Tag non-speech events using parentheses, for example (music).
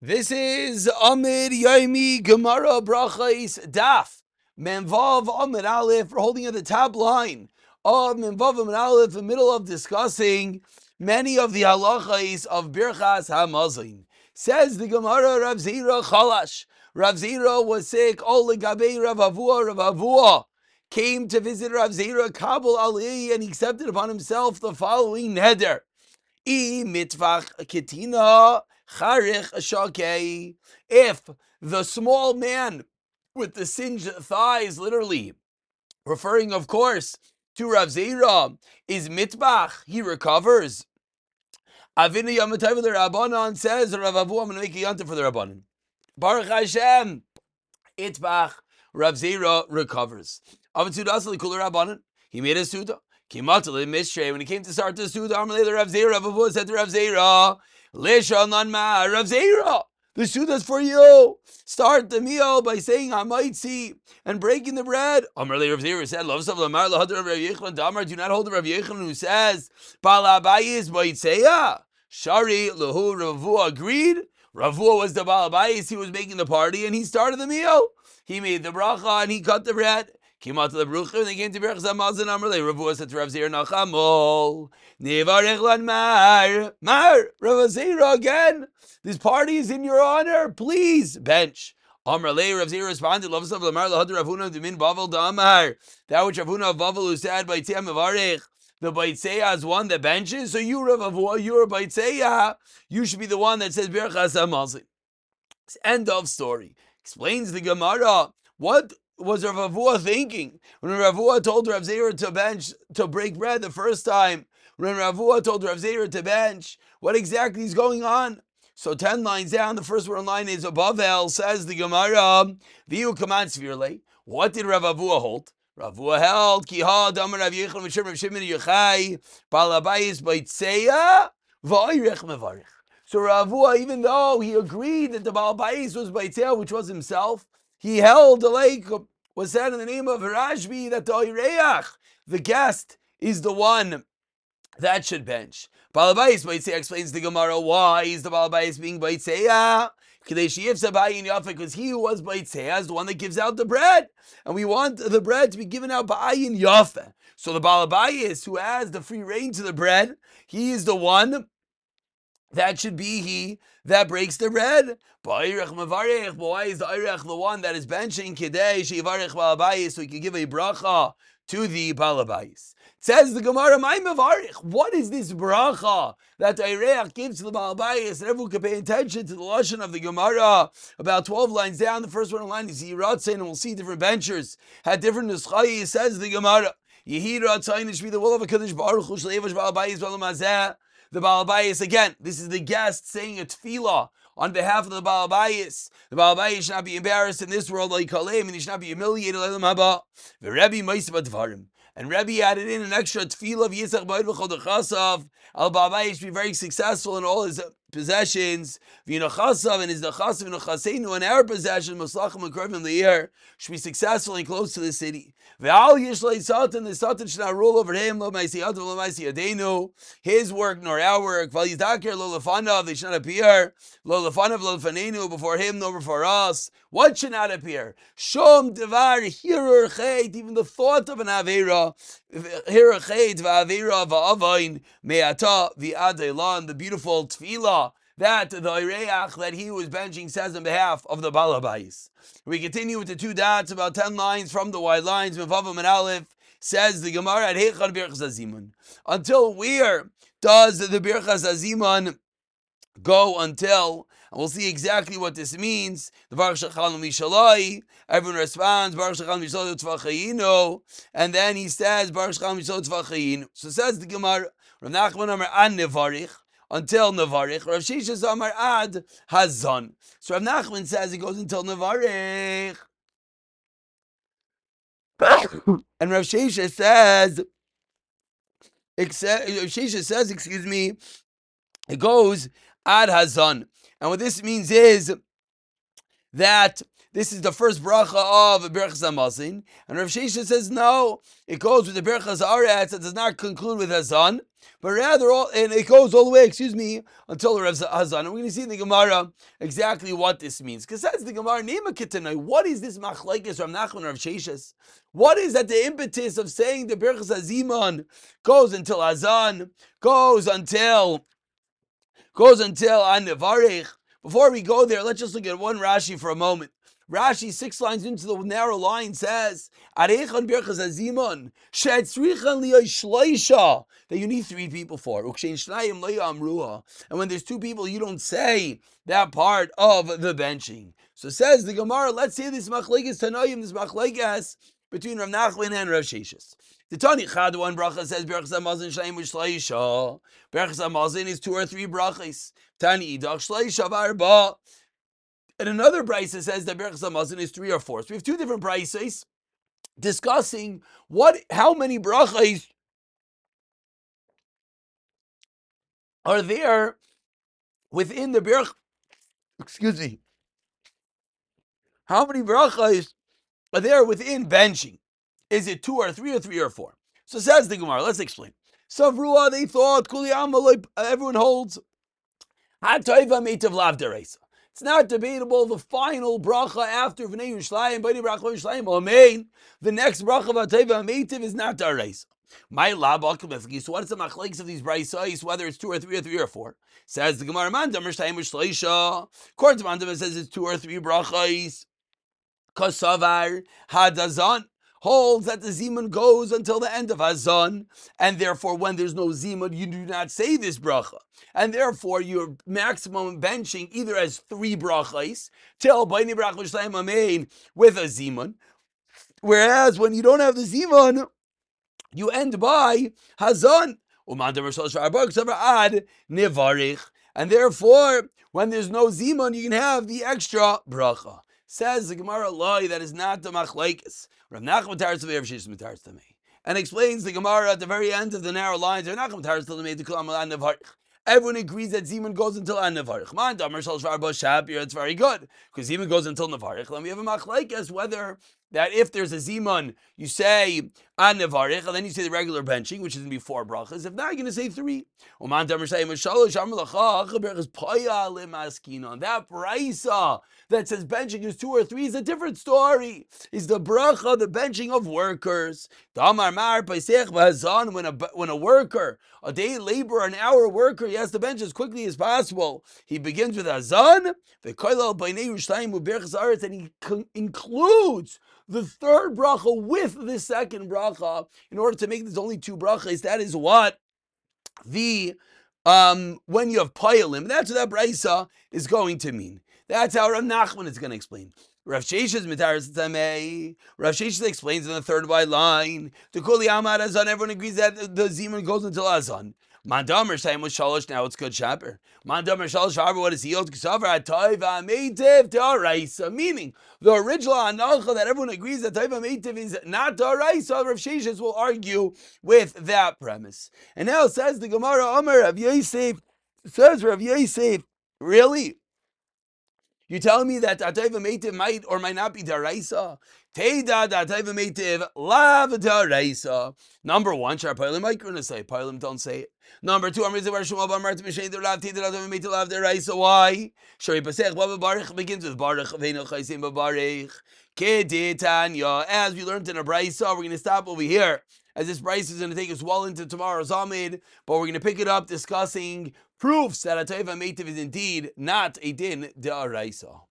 This is Amud Yomi Gemara Brachais Daf. Menvav Amid Aleph. We're holding at the top line of Menvav Amid Aleph, in the middle of discussing many of the halachais of Birchas Hamazin. Says the Gemara Rav Zira Chalash. Rav Zira was sick. Ole Gabe Rav Avua. Rav Avua came to visit Rav Zira Kabul Ali and he accepted upon himself the following neder. I mitvach ketina If the small man with the singed thighs, literally referring, of course, to Rav Zera, is mitbach, he recovers. Avinu Yamatayv the Rabbanon says, Rav Avu, I'm going to make a yanta for the Rabbanon. Baruch Hashem, itbach, Rav Zera recovers. He made a suda. When he came to start the Suda, Rav Zera, Rav Avu said to Rav Zera, Lishan Ma, Rav Zera, the Suda's for you. Start the meal by saying Hamaitzi and breaking the bread. Amalei Rav Zera said, Love Sav Lamar, Lahad Rav Yechon, Damar, do not hold the Rav Yechon who says, Balabayis Baitseya. Shari, Lahu, Ravu agreed. Ravua was the Balabais, he was making the party, and he started the meal. He made the bracha and he cut the bread. Came out to the Bruchim, they came to Berach Zamazin Amrle. Ravu said to Rav Zir Nachamol. Nevarech lan Mar. Mar. Rav Zir again. This party is in your honor. Please, bench. Amrle Rav Zir responded, Love of Lamar Lahad Ravuna Dimin Bavel Damar. That which Ravuna of Bavel who said by Tiam. The Baitseya is one that benches, so you Rav Avua, you're a Baitseya. You should be the one that says Berach Zamazin. End of story. Explains the Gemara. What was Rav Avua thinking when Rav Avua told Rav Zera to bench to break bread the first time? When Rav Avua told Rav Zera to bench, what exactly is going on? So ten lines down, the first word in line is above El says the Gemara. Viu commands severely. What did Rav Avua hold? Rav Avua held ki ha damar Rav Yechon v'shem Rav Shimon Yochai balabayis baitzeya v'oyrech mevarich. So Rav Avua, even though he agreed that the Baal balabayis was baitzeya, which was himself, he held lake was said in the name of Rashbi that the Oireach, the guest, is the one that should bench. Balabais Baitseya explains the Gemara why is the Balabais being Baitseya? Because he who was Baitseya is the one that gives out the bread. And we want the bread to be given out by Ayin Yafe. So the Balabais who has the free reign to the bread, he is the one that should be he that breaks the bread. Why is the Eirech the one that is benching Kidei Shivarech Balabayis so he can give a bracha to the Balabayis? Says the Gemara, my Mavarich, what is this bracha that the Eirech gives to the Balabayis? And everyone can pay attention to the Lashon of the Gemara. About 12 lines down, the first one in line is Yiratzain, and we'll see different benchers had different Nuschai, says the Gemara. Yehira Tzayin, should be the will of a Kaddish Baruch Hu, Shleivash Balabayis, Balamazeh the Balabayas again. This is the guest saying a tefillah on behalf of the Balabayas. The Balabayas should not be embarrassed in this world like Kalem, and he should not be humiliated like the Maba. The Rebbe Dvarim. And Rebbe added in an extra tefillah of Yitzchak Ba'id V'chol Al Balabayas be very successful in all his possessions, v'yinachasav and his nachasav v'yinachaseinu and our possession, maslachim and in the air, should be successful and close to the city. V'al yishlei satan, the satan should not rule over him, lo maisi atu, lo maisi adenu, his work nor our work, v'al yizakir lo lefanav, they should not appear, lo lefanav lo lefanenu, before him nor before us. What should not appear? Shom devar hirur chait, even the thought of an avera, hirur chait v'avera v'avain, me'ata v'ad the beautiful tefillah, that the Ireach that he was benching says on behalf of the Balabais. We continue with the two dots, about 10 lines from the wide lines. Mevavam and Aleph says the Gemara at Heichar Birchas Azimun. Until where does the Birchas Azimun go until? And we'll see exactly what this means. The Baruch Shechalom Mishalai. Everyone responds, Baruch Shechalom Mishalai Tzvachayino. And then he says, Baruch Shechalom Mishalai Tzvachayino. So says the Gemara, Rav Nachman Amar An Nevarich until Navarich. Rav Shisha Zamar Ad Hazon. So Rav Nachman says it goes until Navarich. (coughs) and Rav Shisha says, except, Rav Shisha says, excuse me, it goes Ad Hazon. And what this means is that this is the first bracha of Berachas Hamazon, and Rav Shesha says no, it goes with the Berachas Aretz. It does not conclude with Hazan, but rather, all, and it goes all the way, excuse me, until the Rav Hazan. And we're going to see in the Gemara exactly what this means. Because says the Gemara, Nema Kitanai, what is this machlaikis Rav Nachman Rav Sheshes? What is that the impetus of saying the Berachas Haziman goes until Hazan, goes until goes until An Before we go there, let's just look at one Rashi for a moment. Rashi, six lines into the narrow line, says, that you need three people for. And when there's two people, you don't say that part of the benching. So says the Gemara, let's say this machlekes tanoim, this machlekes between Rav Nachman and Rav Sheshes. The Tani Chad one bracha says Berachas Hamazon Shleim Shleisha. Berachas Hamazon is two or three brachas. Tani Idach Shleisha Varba. And another brisa says that Berachas Hamazon is three or four. So we have two different brises discussing what, how many brachas are there within the Berach. Excuse me. How many brachas are there within benching? Is it two or three or three or four? So says the Gemara. Let's explain. Savrua, they thought everyone holds. It's not debatable. The final bracha after Vnei Yerushalayim, Bnei Bracha Yerushalayim, Amen. The next bracha of Atayva Meitiv is not Daraisa. My lab So what is the machlekes of these braysos, whether it's two or three or three or four? Says the Gemara Mandam Rishtayim Shleisha. According to Mandam, it says it's two or three brachas. Kosavar Hadazan holds that the Zimun goes until the end of Hazan, and therefore when there's no Zimun, you do not say this bracha. And therefore your maximum benching either as three brachas, till Baini Brachah Amein with a Zimun, whereas when you don't have the Zimun, you end by Hazan. And therefore, when there's no zimun, you can have the extra bracha. Says the Gemara Loi that is not the machlaikis. Rav Nachman Taras Rav Shishim Taras to me. And explains the Gemara at the very end of the narrow lines. Rav Nachman Taras to me to Kulam Everyone agrees that Zeman goes until Nevarich. Man, Damar Shal Shvar Shapir, it's very good. Because Zeman goes until Nevarich. Then we have a machlaikis whether that if there's a Ziman, you say An Nevarich, and then you say the regular benching, which is going to be four brachas. If not, you're going to say three. Limaskina. That brisa that says benching is two or three is a different story. Is the bracha, the benching of workers. When a when a worker, a day laborer, an hour worker, he has to bench as quickly as possible. He begins with Azan, and he includes the third bracha with the second bracha in order to make this only two brachas. That is what the um, when you have payalim, that's what that brisa is going to mean. That's how Rav Nachman is going to explain. Rav Sheshes mitaris tamei. Rav explains in the third white line. The kuli amad azan. Everyone agrees that the zeman goes until azan. Mandamer saying with shalosh. Now it's good shaper. Mandamer shalosh harba. What is yield ksavar atoiva meitiv daraisa. Meaning the original anacha that everyone agrees that toiva meitiv is not daraisa. Rav Sheshes will argue with that premise. And now says the Gemara Omer Rav Yosef. Says Rav Yosef. Really? You telling me that Atayva Meitiv might or might not be Daraisa? Teda Atayva Meitiv Lav Daraisa. Number one, Shar Pilim might gonna say, Pilim don't say it. Number two, Amriza Bar Shmuel Bar Martim Mishay Lav Teda Atayva Meitiv Lav Daraisa. Why? Shari Pasech Baba Baruch begins with Baruch Veinu Chaysim Baruch. Keditanya. As we learned in a Braisa, we're gonna stop over here as this Braisa is going to take us well into tomorrow's Amid, but we're going to pick it up discussing proofs that a Taiva Meitiv is indeed not a din de Araisa.